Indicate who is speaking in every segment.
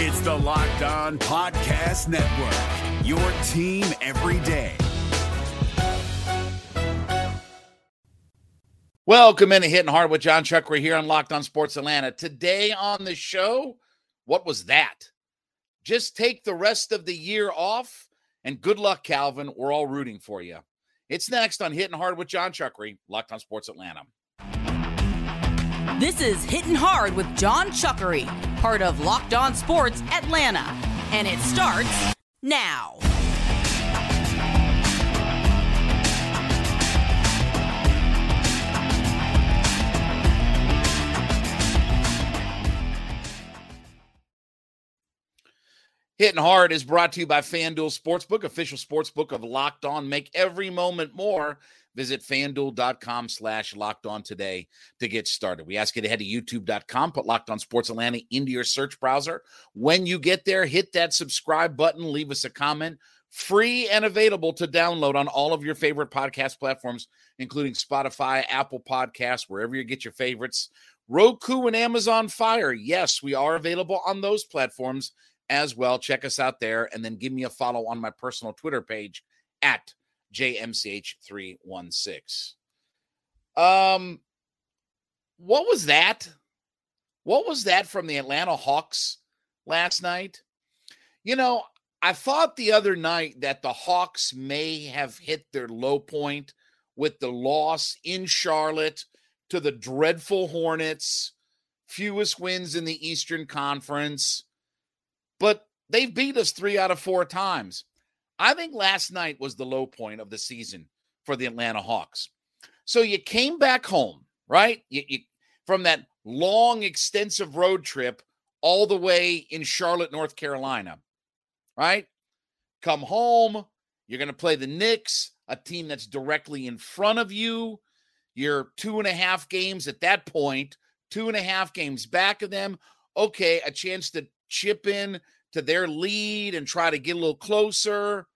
Speaker 1: It's the Locked On Podcast Network, your team every day.
Speaker 2: Welcome into Hitting Hard with Jon Chuckery here on Locked On Sports Atlanta. Today on the show, what was that? Just take the rest of the year off and good luck, Calvin. We're all rooting for you. It's next on Hitting Hard with Jon Chuckery, Locked On Sports Atlanta.
Speaker 3: This is Hitting Hard with Jon Chuckery, part of Locked On Sports Atlanta. And it starts now.
Speaker 2: Hitting Hard is brought to you by FanDuel Sportsbook, official sportsbook of Locked On. Make every moment more. Visit fanduel.com slash locked on today to get started. We ask you to head to youtube.com, put locked on sports Atlanta into your search browser. When you get there, hit that subscribe button, leave us a comment. Free and available to download on all of your favorite podcast platforms, including Spotify, Apple Podcasts, wherever you get your favorites. Roku and Amazon Fire. Yes, we are available on those platforms as well. Check us out there and then give me a follow on my personal Twitter page at JMCH316. Um, what was that? What was that from the Atlanta Hawks last night? You know, I thought the other night that the Hawks may have hit their low point with the loss in Charlotte to the dreadful Hornets, fewest wins in the Eastern Conference, but they've beat us three out of four times. I think last night was the low point of the season for the Atlanta Hawks. So you came back home, right? You, you, from that long, extensive road trip all the way in Charlotte, North Carolina, right? Come home. You're going to play the Knicks, a team that's directly in front of you. You're two and a half games at that point, two and a half games back of them. Okay, a chance to chip in to their lead and try to get a little closer.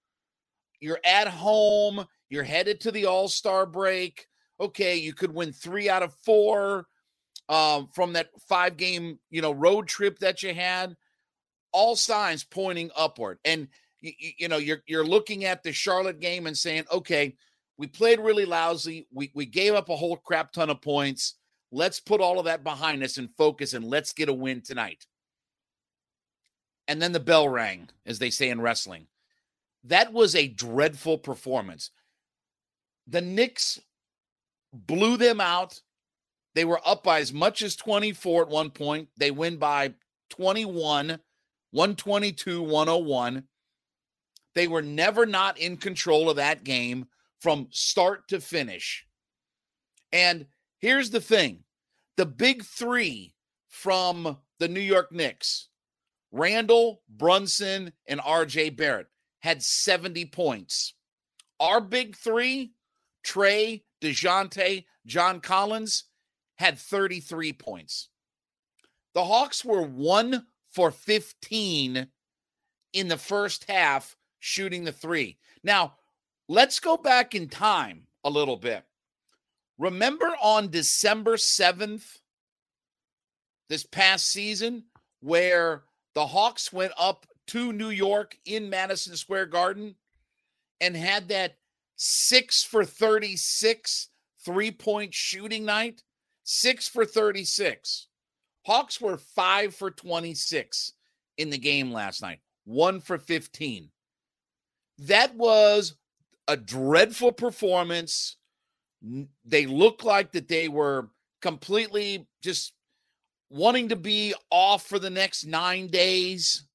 Speaker 2: You're at home, you're headed to the All Star break. Okay, you could win three out of four um, from that five game, you know, road trip that you had. All signs pointing upward, and you, you know you're you're looking at the Charlotte game and saying, okay, we played really lousy. We we gave up a whole crap ton of points. Let's put all of that behind us and focus, and let's get a win tonight and then the bell rang, as they say in wrestling. That was a dreadful performance. The Knicks blew them out. They were up by as much as 24 at one point. They win by 21, 122, 101. They were never not in control of that game from start to finish. And here's the thing the big three from the New York Knicks Randle, Brunson, and RJ Barrett had 70 points. Our big three, Trae, DeJounte, John Collins, had 33 points. The Hawks were one for 15 in the first half shooting the three. Now, let's go back in time a little bit. Remember on December 7th, this past season, where the Hawks went up to New York in Madison Square Garden and had that six for 36 three point shooting night. Six for 36. Hawks were five for 26 in the game last night, one for 15. That was a dreadful performance. They looked like that they were completely just wanting to be off for the next nine days.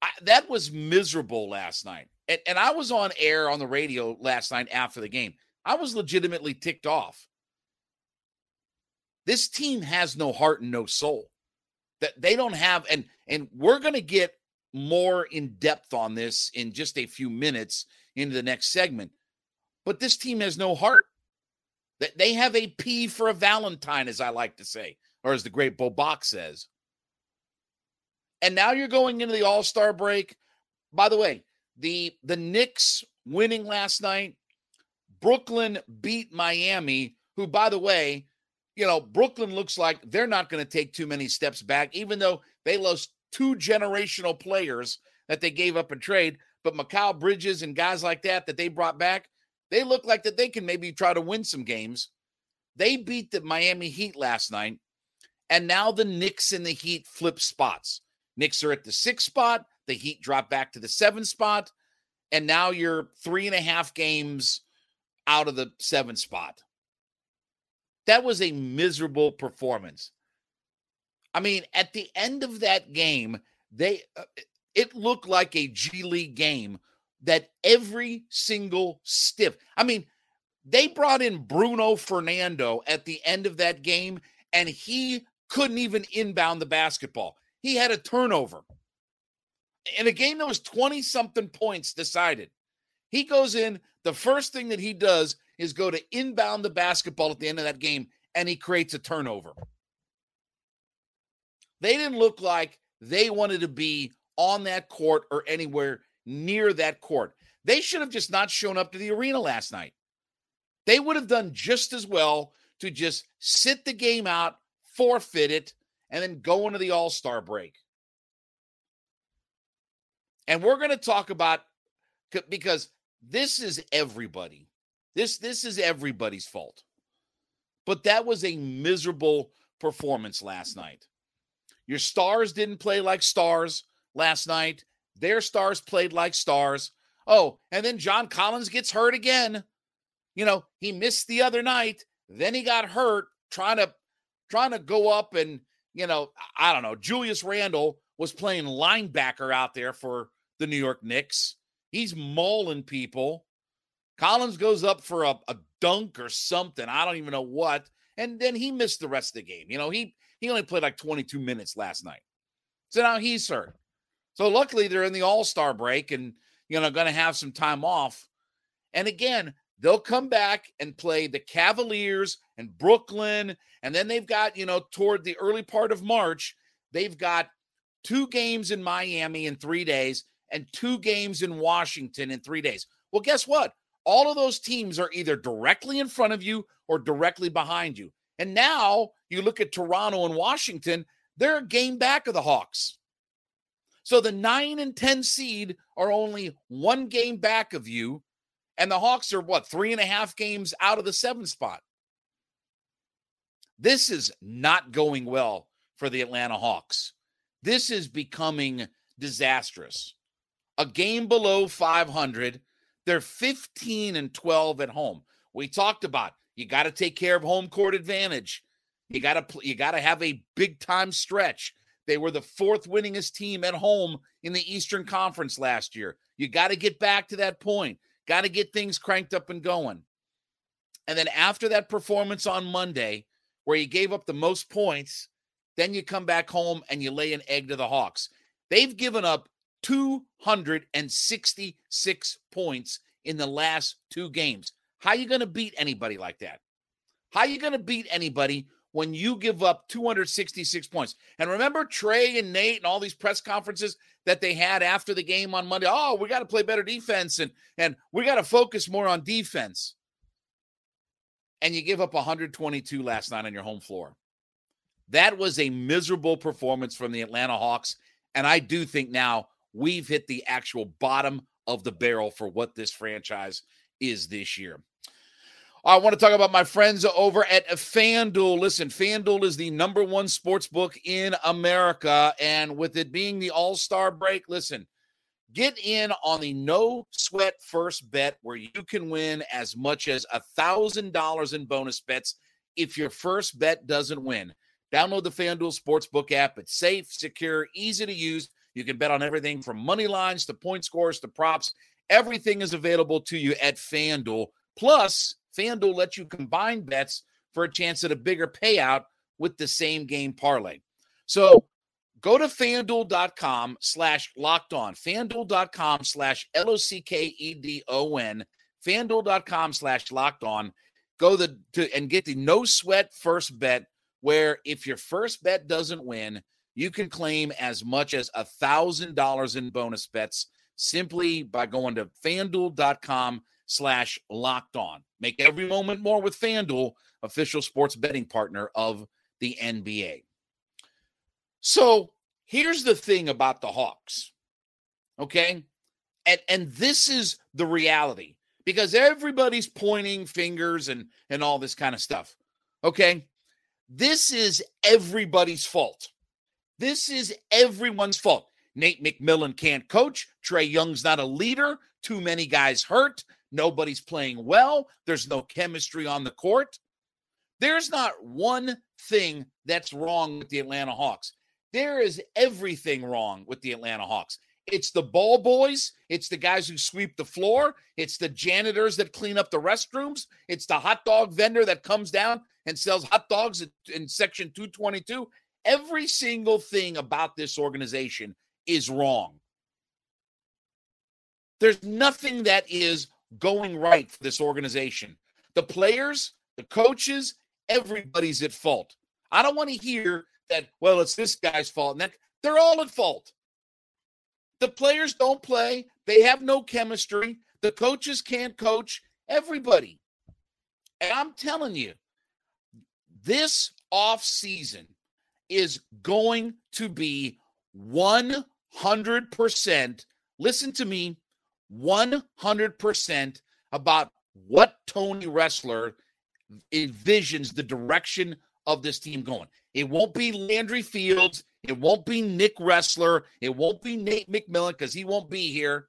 Speaker 2: I, that was miserable last night. And, and I was on air on the radio last night after the game. I was legitimately ticked off. This team has no heart and no soul. That they don't have, and and we're gonna get more in depth on this in just a few minutes into the next segment. But this team has no heart. That they have a P for a Valentine, as I like to say, or as the great Bo Bach says. And now you're going into the All Star break. By the way, the the Knicks winning last night. Brooklyn beat Miami, who, by the way, you know, Brooklyn looks like they're not going to take too many steps back, even though they lost two generational players that they gave up in trade. But Mikal Bridges and guys like that that they brought back, they look like that they can maybe try to win some games. They beat the Miami Heat last night, and now the Knicks and the Heat flip spots. Knicks are at the six spot. The Heat drop back to the seven spot, and now you're three and a half games out of the seven spot. That was a miserable performance. I mean, at the end of that game, they uh, it looked like a G League game that every single stiff. I mean, they brought in Bruno Fernando at the end of that game, and he couldn't even inbound the basketball. He had a turnover. In a game that was 20 something points decided, he goes in. The first thing that he does is go to inbound the basketball at the end of that game, and he creates a turnover. They didn't look like they wanted to be on that court or anywhere near that court. They should have just not shown up to the arena last night. They would have done just as well to just sit the game out, forfeit it, and then go into the All Star break. And we're going to talk about because this is everybody. This this is everybody's fault. But that was a miserable performance last night. Your stars didn't play like stars last night. Their stars played like stars. Oh, and then John Collins gets hurt again. You know, he missed the other night. Then he got hurt trying to trying to go up and, you know, I don't know. Julius Randle was playing linebacker out there for the New York Knicks. He's mauling people. Collins goes up for a, a dunk or something. I don't even know what. And then he missed the rest of the game. You know, he he only played like 22 minutes last night. So now he's hurt. So luckily they're in the All-Star break and you know going to have some time off. And again, they'll come back and play the Cavaliers and Brooklyn and then they've got, you know, toward the early part of March, they've got two games in Miami in 3 days and two games in Washington in 3 days. Well, guess what? All of those teams are either directly in front of you or directly behind you. And now you look at Toronto and Washington, they're a game back of the Hawks. So the nine and 10 seed are only one game back of you. And the Hawks are what, three and a half games out of the seven spot. This is not going well for the Atlanta Hawks. This is becoming disastrous. A game below 500. They're 15 and 12 at home. We talked about you got to take care of home court advantage. You got to you got to have a big time stretch. They were the fourth winningest team at home in the Eastern Conference last year. You got to get back to that point. Got to get things cranked up and going. And then after that performance on Monday, where you gave up the most points, then you come back home and you lay an egg to the Hawks. They've given up 266 points in the last two games. How are you going to beat anybody like that? How are you going to beat anybody when you give up 266 points? And remember Trae and Nate and all these press conferences that they had after the game on Monday. Oh, we got to play better defense and and we got to focus more on defense. And you give up 122 last night on your home floor. That was a miserable performance from the Atlanta Hawks. And I do think now we've hit the actual bottom of the barrel for what this franchise is this year. I want to talk about my friends over at FanDuel. Listen, FanDuel is the number one sports book in America. And with it being the All Star break, listen, get in on the no sweat first bet where you can win as much as a $1,000 in bonus bets if your first bet doesn't win. Download the FanDuel Sportsbook app. It's safe, secure, easy to use. You can bet on everything from money lines to point scores to props. Everything is available to you at FanDuel. Plus, FanDuel lets you combine bets for a chance at a bigger payout with the same game parlay. So go to fanduel.com slash locked on, fanduel.com slash L O C K E D O N, fanduel.com slash locked on. Go the to and get the no sweat first bet, where if your first bet doesn't win, you can claim as much as a thousand dollars in bonus bets simply by going to fanduel.com slash locked on. Make every moment more with FanDuel, official sports betting partner of the NBA. So here's the thing about the Hawks. Okay. And and this is the reality because everybody's pointing fingers and and all this kind of stuff. Okay? This is everybody's fault. This is everyone's fault. Nate McMillan can't coach. Trae Young's not a leader. Too many guys hurt. Nobody's playing well. There's no chemistry on the court. There's not one thing that's wrong with the Atlanta Hawks. There is everything wrong with the Atlanta Hawks. It's the ball boys. It's the guys who sweep the floor. It's the janitors that clean up the restrooms. It's the hot dog vendor that comes down and sells hot dogs in section 222. Every single thing about this organization is wrong. There's nothing that is going right for this organization. The players, the coaches, everybody's at fault. I don't want to hear that, well, it's this guy's fault. And that they're all at fault. The players don't play. They have no chemistry. The coaches can't coach. Everybody. And I'm telling you, this off season is going to be 100%. Listen to me 100% about what Tony Ressler envisions the direction of this team going. It won't be Landry Fields. It won't be Nick Ressler. It won't be Nate McMillan because he won't be here.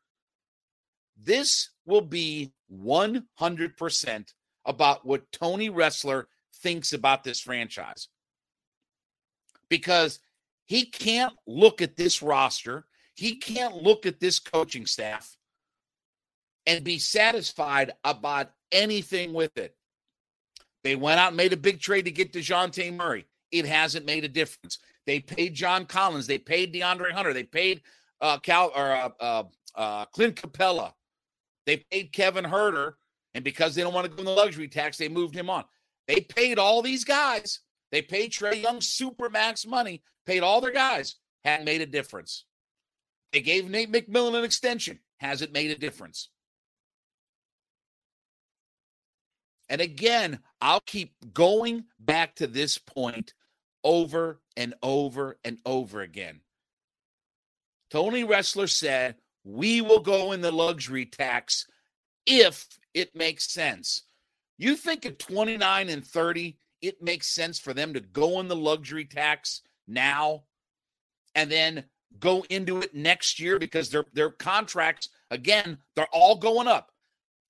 Speaker 2: This will be 100% about what Tony Ressler thinks about this franchise. Because he can't look at this roster, he can't look at this coaching staff and be satisfied about anything with it. They went out and made a big trade to get DeJounte Murray. It hasn't made a difference. They paid John Collins. They paid DeAndre Hunter. They paid uh, Cal or uh, uh, uh, Clint Capela. They paid Kevin Huerter, and because they don't want to go in the luxury tax, they moved him on. They paid all these guys. They paid Trae Young super max money. Paid all their guys. Hadn't made a difference. They gave Nate McMillan an extension. Hasn't made a difference. And again, I'll keep going back to this point over and over and over again. Tony Ressler said, We will go in the luxury tax if it makes sense. You think at 29 and 30, it makes sense for them to go in the luxury tax now and then go into it next year because their their contracts again they're all going up.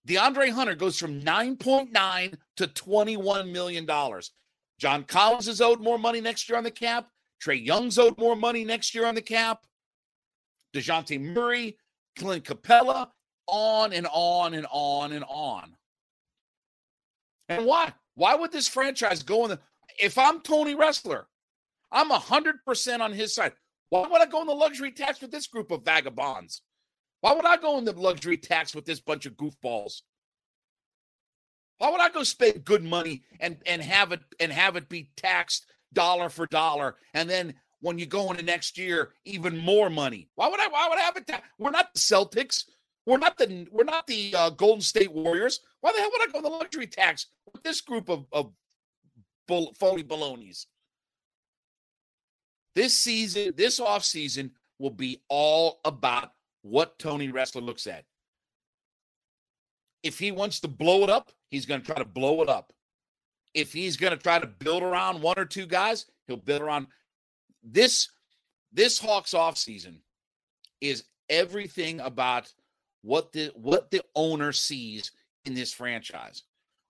Speaker 2: DeAndre Hunter goes from 9.9 to 21 million dollars. John Collins is owed more money next year on the cap. Trae Young's owed more money next year on the cap. DeJounte Murray, Clint Capela, on and on and on and on. And why? Why would this franchise go in the if I'm Tony Ressler, I'm hundred percent on his side. Why would I go in the luxury tax with this group of vagabonds? Why would I go in the luxury tax with this bunch of goofballs? Why would I go spend good money and and have it and have it be taxed dollar for dollar, and then when you go into next year, even more money? Why would I? Why would I have it? Ta- we're not the Celtics. We're not the we're not the uh, Golden State Warriors. Why the hell would I go in the luxury tax with this group of of bull, phony balonies? This season, this off season will be all about what Tony Ressler looks at. If he wants to blow it up, he's going to try to blow it up. If he's going to try to build around one or two guys, he'll build around this this Hawks offseason is everything about what the what the owner sees in this franchise.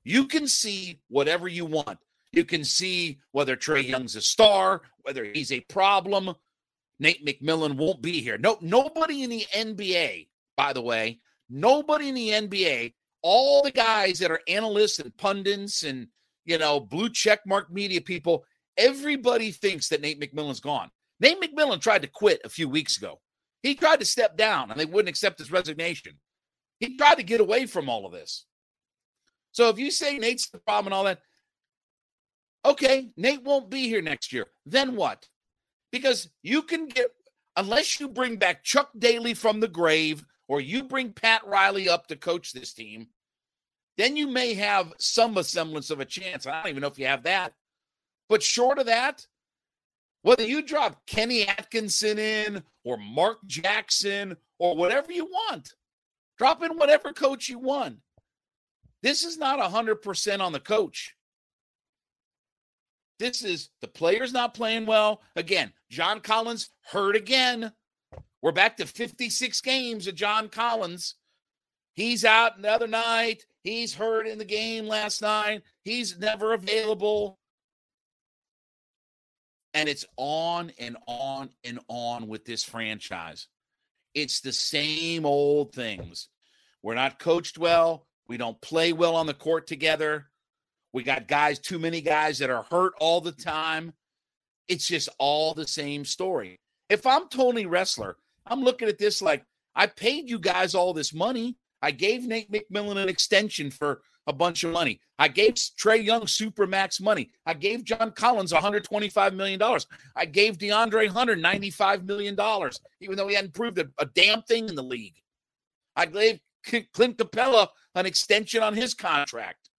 Speaker 2: You can see whatever you want. You can see whether Trae Young's a star, whether he's a problem. Nate McMillan won't be here. No, nobody in the NBA, by the way, nobody in the NBA all the guys that are analysts and pundits and you know blue check mark media people everybody thinks that nate mcmillan's gone. Nate mcmillan tried to quit a few weeks ago. He tried to step down and they wouldn't accept his resignation. He tried to get away from all of this. So if you say nate's the problem and all that okay nate won't be here next year then what because you can get unless you bring back chuck daly from the grave or you bring pat riley up to coach this team then you may have some semblance of a chance. I don't even know if you have that. But short of that, whether you drop Kenny Atkinson in or Mark Jackson or whatever you want, drop in whatever coach you want. This is not 100% on the coach. This is the players not playing well. Again, John Collins hurt again. We're back to 56 games of John Collins. He's out the other night. He's hurt in the game last night. He's never available. And it's on and on and on with this franchise. It's the same old things. We're not coached well. We don't play well on the court together. We got guys, too many guys that are hurt all the time. It's just all the same story. If I'm Tony Ressler, I'm looking at this like I paid you guys all this money. I gave Nate McMillan an extension for a bunch of money. I gave Trae Young supermax money. I gave John Collins $125 million. I gave DeAndre Hunter $95 million, even though he hadn't proved a, a damn thing in the league. I gave Clint Capela an extension on his contract.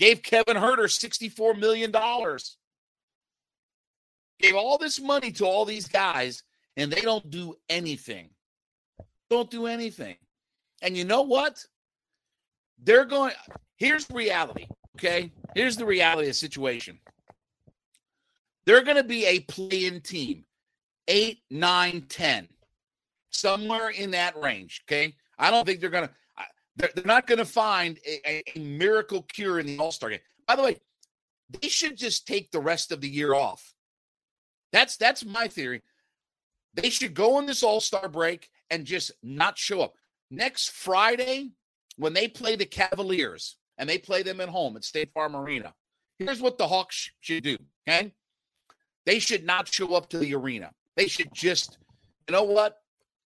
Speaker 2: Gave Kevin Huerter $64 million. Gave all this money to all these guys, and they don't do anything. Don't do anything. And you know what? They're going, here's reality. Okay. Here's the reality of the situation. They're going to be a play in team, eight, nine, 10, somewhere in that range. Okay. I don't think they're going to, they're, they're not going to find a, a, miracle cure in the All Star game. By the way, they should just take the rest of the year off. That's that's my theory. They should go on this All Star break and just not show up. Next Friday, when they play the Cavaliers and they play them at home at State Farm Arena, here's what the Hawks should do. Okay. They should not show up to the arena. They should just, you know what?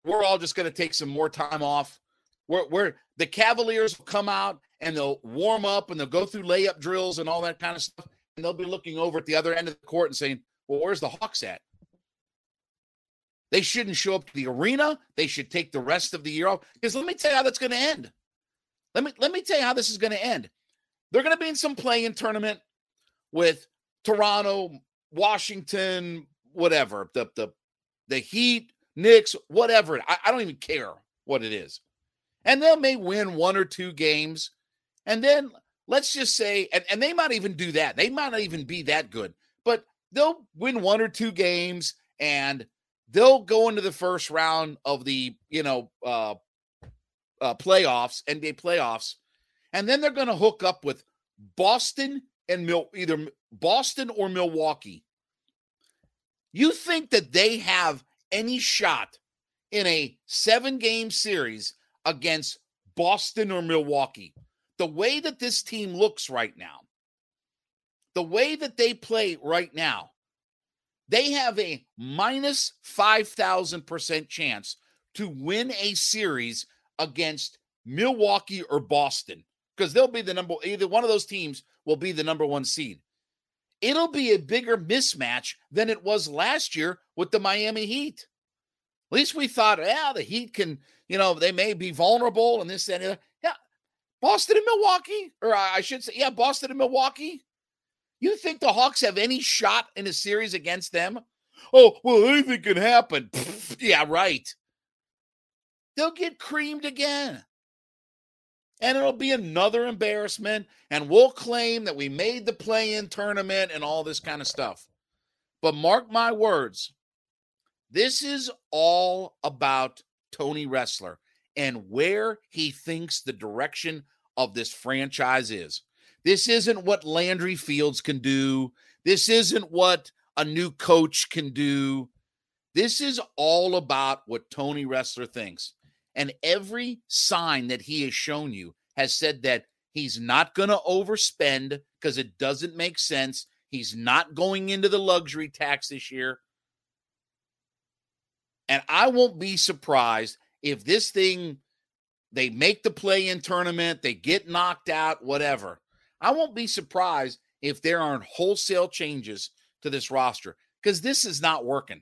Speaker 2: We're all just going to take some more time off. We're, we're the Cavaliers will come out and they'll warm up and they'll go through layup drills and all that kind of stuff. And they'll be looking over at the other end of the court and saying, well, where's the Hawks at? They shouldn't show up to the arena. They should take the rest of the year off. Because let me tell you how that's going to end. Let me let me tell you how this is going to end. They're going to be in some play-in tournament with Toronto, Washington, whatever, the the the Heat, Knicks, whatever. I, I don't even care what it is. And they may win one or two games. And then let's just say, and, and they might even do that. They might not even be that good, but they'll win one or two games and they'll go into the first round of the, you know, uh, uh playoffs, NBA playoffs, and then they're going to hook up with Boston and Mil- either Boston or Milwaukee. You think that they have any shot in a seven game series against Boston or Milwaukee? The way that this team looks right now, the way that they play right now, they have a minus 5,000% chance to win a series against Milwaukee or Boston because they'll be the number, either one of those teams will be the number one seed. It'll be a bigger mismatch than it was last year with the Miami Heat. At least we thought, yeah, the Heat can, you know, they may be vulnerable and this and that. Yeah, Boston and Milwaukee, or I should say, yeah, Boston and Milwaukee. You think the Hawks have any shot in a series against them? Oh, well, anything can happen. yeah, right. They'll get creamed again. And it'll be another embarrassment. And we'll claim that we made the play in tournament and all this kind of stuff. But mark my words, this is all about Tony Ressler and where he thinks the direction of this franchise is. This isn't what Landry Fields can do. This isn't what a new coach can do. This is all about what Tony Ressler thinks. And every sign that he has shown you has said that he's not going to overspend because it doesn't make sense. He's not going into the luxury tax this year. And I won't be surprised if this thing, they make the play in tournament, they get knocked out, whatever. I won't be surprised if there aren't wholesale changes to this roster because this is not working.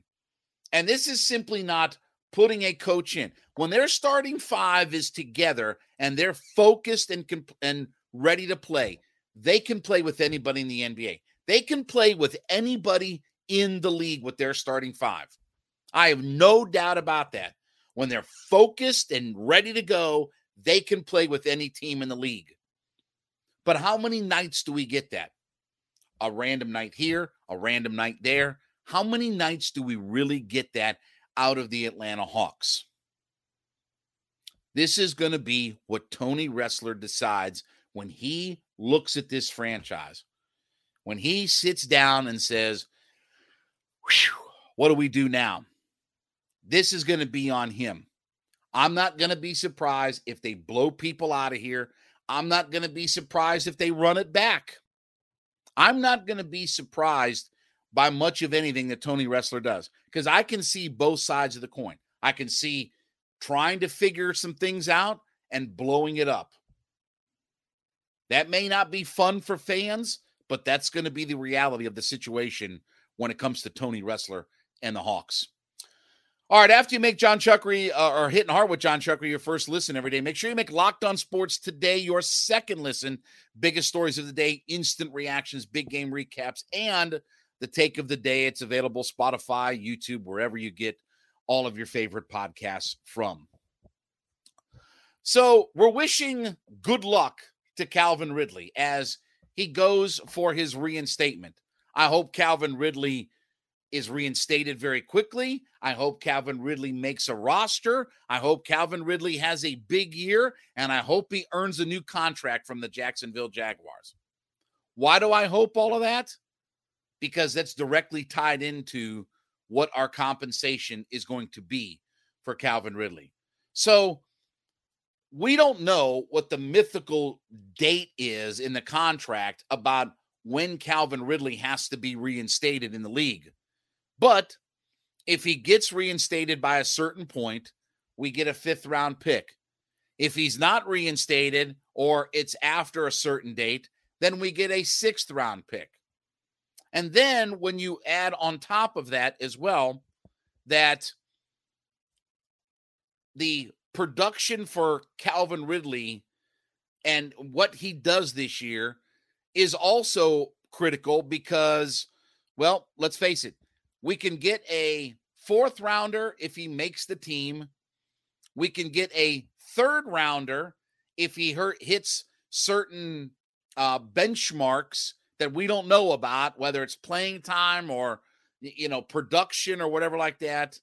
Speaker 2: And this is simply not putting a coach in. When their starting five is together and they're focused and and ready to play, they can play with anybody in the NBA. They can play with anybody in the league with their starting five. I have no doubt about that. When they're focused and ready to go, they can play with any team in the league. But how many nights do we get that? A random night here, a random night there. How many nights do we really get that out of the Atlanta Hawks? This is going to be what Tony Ressler decides when he looks at this franchise. When he sits down and says, What do we do now? This is going to be on him. I'm not going to be surprised if they blow people out of here. I'm not going to be surprised if they run it back. I'm not going to be surprised by much of anything that Tony Ressler does because I can see both sides of the coin. I can see trying to figure some things out and blowing it up. That may not be fun for fans, but that's going to be the reality of the situation when it comes to Tony Ressler and the Hawks. All right, after you make Jon Chuckery uh, or hitting hard with Jon Chuckery your first listen every day, make sure you make Locked On Sports today your second listen. Biggest stories of the day, instant reactions, big game recaps, and the take of the day. It's available Spotify, YouTube, wherever you get all of your favorite podcasts from. So we're wishing good luck to Calvin Ridley as he goes for his reinstatement. I hope Calvin Ridley is reinstated very quickly. I hope Calvin Ridley makes a roster. I hope Calvin Ridley has a big year, and I hope he earns a new contract from the Jacksonville Jaguars. Why do I hope all of that? Because that's directly tied into what our compensation is going to be for Calvin Ridley. So we don't know what the mythical date is in the contract about when Calvin Ridley has to be reinstated in the league. But if he gets reinstated by a certain point, we get a fifth round pick. If he's not reinstated or it's after a certain date, then we get a sixth round pick. And then when you add on top of that as well, that the production for Calvin Ridley and what he does this year is also critical because, well, let's face it, we can get a fourth rounder if he makes the team. We can get a third rounder if he hurt, hits certain uh, benchmarks that we don't know about, whether it's playing time or you know production or whatever like that.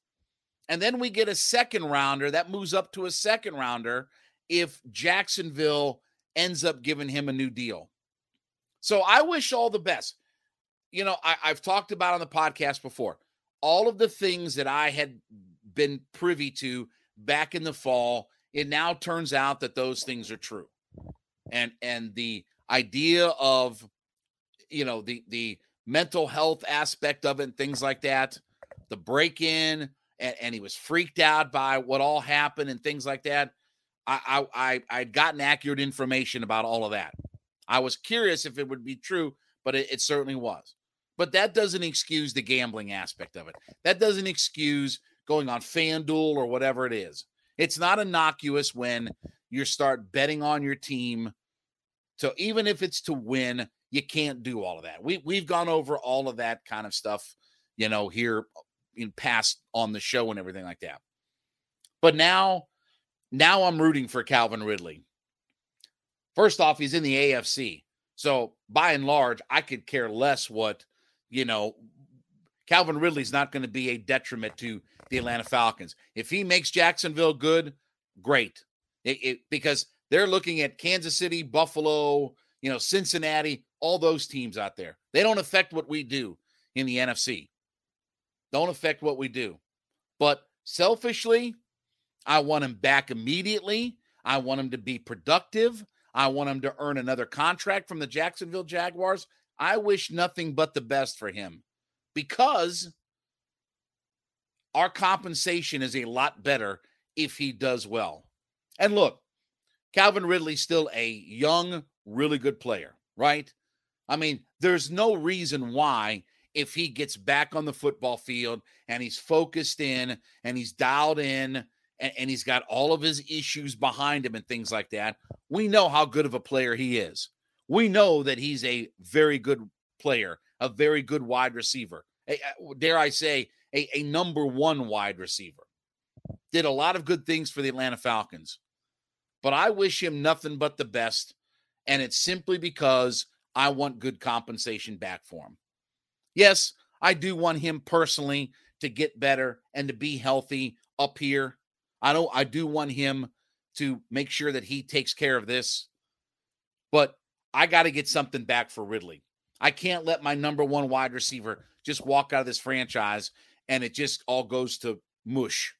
Speaker 2: And then we get a second rounder that moves up to a second rounder if Jacksonville ends up giving him a new deal. So I wish all the best you know, I, I've talked about on the podcast before all of the things that I had been privy to back in the fall. It now turns out that those things are true. And and the idea of you know the the mental health aspect of it and things like that, the break in, and, and he was freaked out by what all happened and things like that. I I I I'd gotten accurate information about all of that. I was curious if it would be true, but it, it certainly was. But that doesn't excuse the gambling aspect of it. That doesn't excuse going on FanDuel or whatever it is. It's not innocuous when you start betting on your team So even if it's to win, you can't do all of that. We we've gone over all of that kind of stuff, you know, here in past on the show and everything like that. But now now I'm rooting for Calvin Ridley. First off, he's in the AFC. So by and large, I could care less what you know, Calvin Ridley's not going to be a detriment to the Atlanta Falcons. If he makes Jacksonville good, great. It, it, because they're looking at Kansas City, Buffalo, you know, Cincinnati, all those teams out there. They don't affect what we do in the NFC. Don't affect what we do. But selfishly, I want him back immediately. I want him to be productive. I want him to earn another contract from the Jacksonville Jaguars. I wish nothing but the best for him because our compensation is a lot better if he does well. And look, Calvin Ridley's still a young, really good player, right? I mean, there's no reason why, if he gets back on the football field and he's focused in and he's dialed in and, and he's got all of his issues behind him and things like that, we know how good of a player he is. We know that he's a very good player, a very good wide receiver. A, dare I say, a, a number one wide receiver. Did a lot of good things for the Atlanta Falcons. But I wish him nothing but the best. And it's simply because I want good compensation back for him. Yes, I do want him personally to get better and to be healthy up here. I know I do want him to make sure that he takes care of this. But I got to get something back for Ridley. I can't let my number one wide receiver just walk out of this franchise and it just all goes to mush.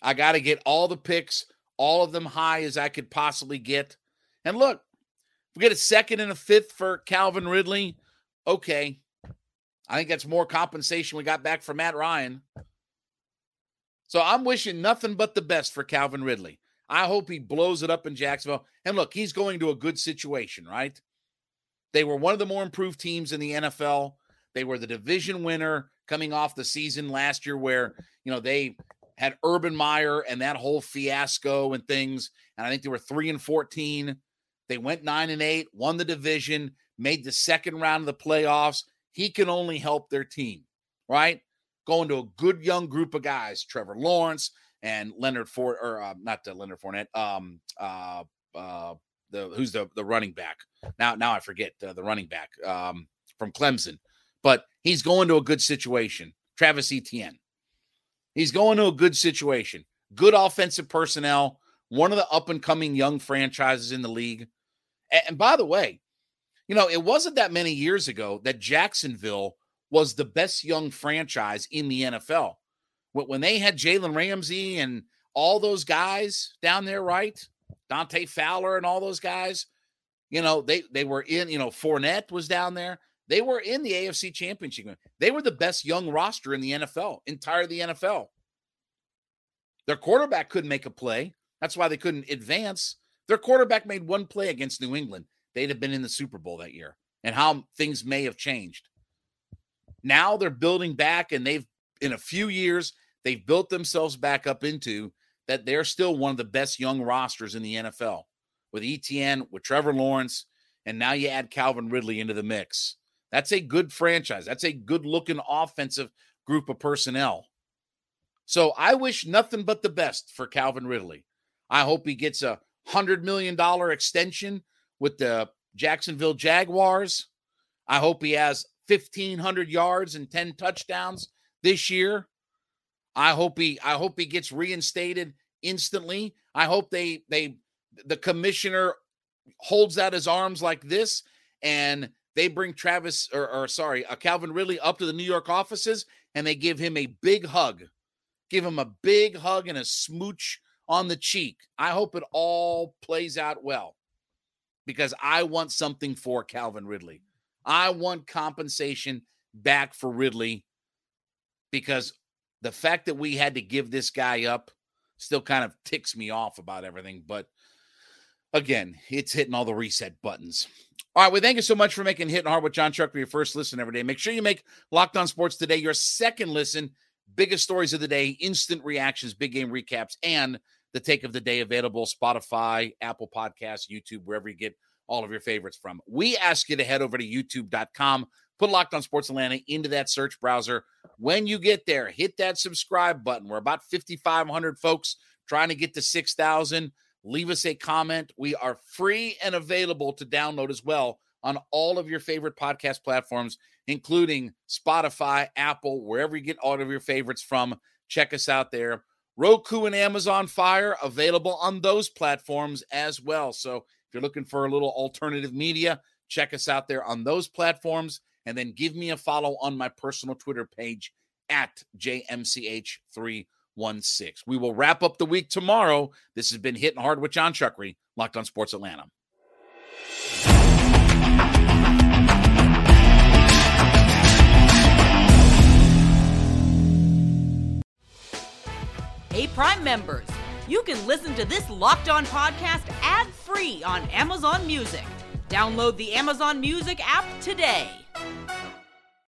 Speaker 2: I got to get all the picks, all of them high as I could possibly get. And look, we get a second and a fifth for Calvin Ridley, okay. I think that's more compensation we got back from Matt Ryan. So I'm wishing nothing but the best for Calvin Ridley. I hope he blows it up in Jacksonville. And look, he's going to a good situation, right? They were one of the more improved teams in the NFL. They were the division winner coming off the season last year where, you know, they had Urban Meyer and that whole fiasco and things. And I think they were 3 and 14. They went 9 and 8, won the division, made the second round of the playoffs. He can only help their team, right? Going to a good young group of guys, Trevor Lawrence and Leonard Ford, or uh, not Leonard Fournette, um, uh, uh, the who's the the running back now? Now I forget uh, the running back um, from Clemson, but he's going to a good situation. Travis Etienne, he's going to a good situation. Good offensive personnel. One of the up and coming young franchises in the league. And, and by the way, you know it wasn't that many years ago that Jacksonville was the best young franchise in the NFL. When they had Jalen Ramsey and all those guys down there, right? Dante Fowler and all those guys, you know, they they were in, you know, Fournette was down there. They were in the AFC championship. They were the best young roster in the NFL, entire the NFL. Their quarterback couldn't make a play. That's why they couldn't advance. Their quarterback made one play against New England. They'd have been in the Super Bowl that year. And how things may have changed. Now they're building back, and they've, in a few years, they've built themselves back up into that they're still one of the best young rosters in the NFL with Etienne, with Trevor Lawrence, and now you add Calvin Ridley into the mix. That's a good franchise. That's a good looking offensive group of personnel. So I wish nothing but the best for Calvin Ridley. I hope he gets a $100 million extension with the Jacksonville Jaguars. I hope he has 1,500 yards and 10 touchdowns this year. I hope he I hope he gets reinstated instantly. I hope they they the commissioner holds out his arms like this and they bring Travis or, or sorry, uh, Calvin Ridley up to the New York offices and they give him a big hug. Give him a big hug and a smooch on the cheek. I hope it all plays out well because I want something for Calvin Ridley. I want compensation back for Ridley because the fact that we had to give this guy up still kind of ticks me off about everything. But again, it's hitting all the reset buttons. All right, well, thank you so much for making Hitting Hard with Jon Chuck your first listen every day. Make sure you make Locked On Sports today your second listen. Biggest stories of the day, instant reactions, big game recaps, and the take of the day available Spotify, Apple Podcasts, YouTube, wherever you get all of your favorites from. We ask you to head over to youtube.com, put Locked On Sports Atlanta into that search browser. When you get there, hit that subscribe button. We're about 5,500 folks trying to get to 6,000. Leave us a comment. We are free and available to download as well on all of your favorite podcast platforms, including Spotify, Apple, wherever you get all of your favorites from. Check us out there. Roku and Amazon Fire available on those platforms as well. So if you're looking for a little alternative media, check us out there on those platforms and then give me a follow on my personal Twitter page at JMCH316. We will wrap up the week tomorrow. This has been Hitting Hard with Jon Chuckery, Locked on Sports Atlanta.
Speaker 3: Hey, Prime members, you can listen to this Locked On podcast ad free on Amazon Music. Download the Amazon Music app today.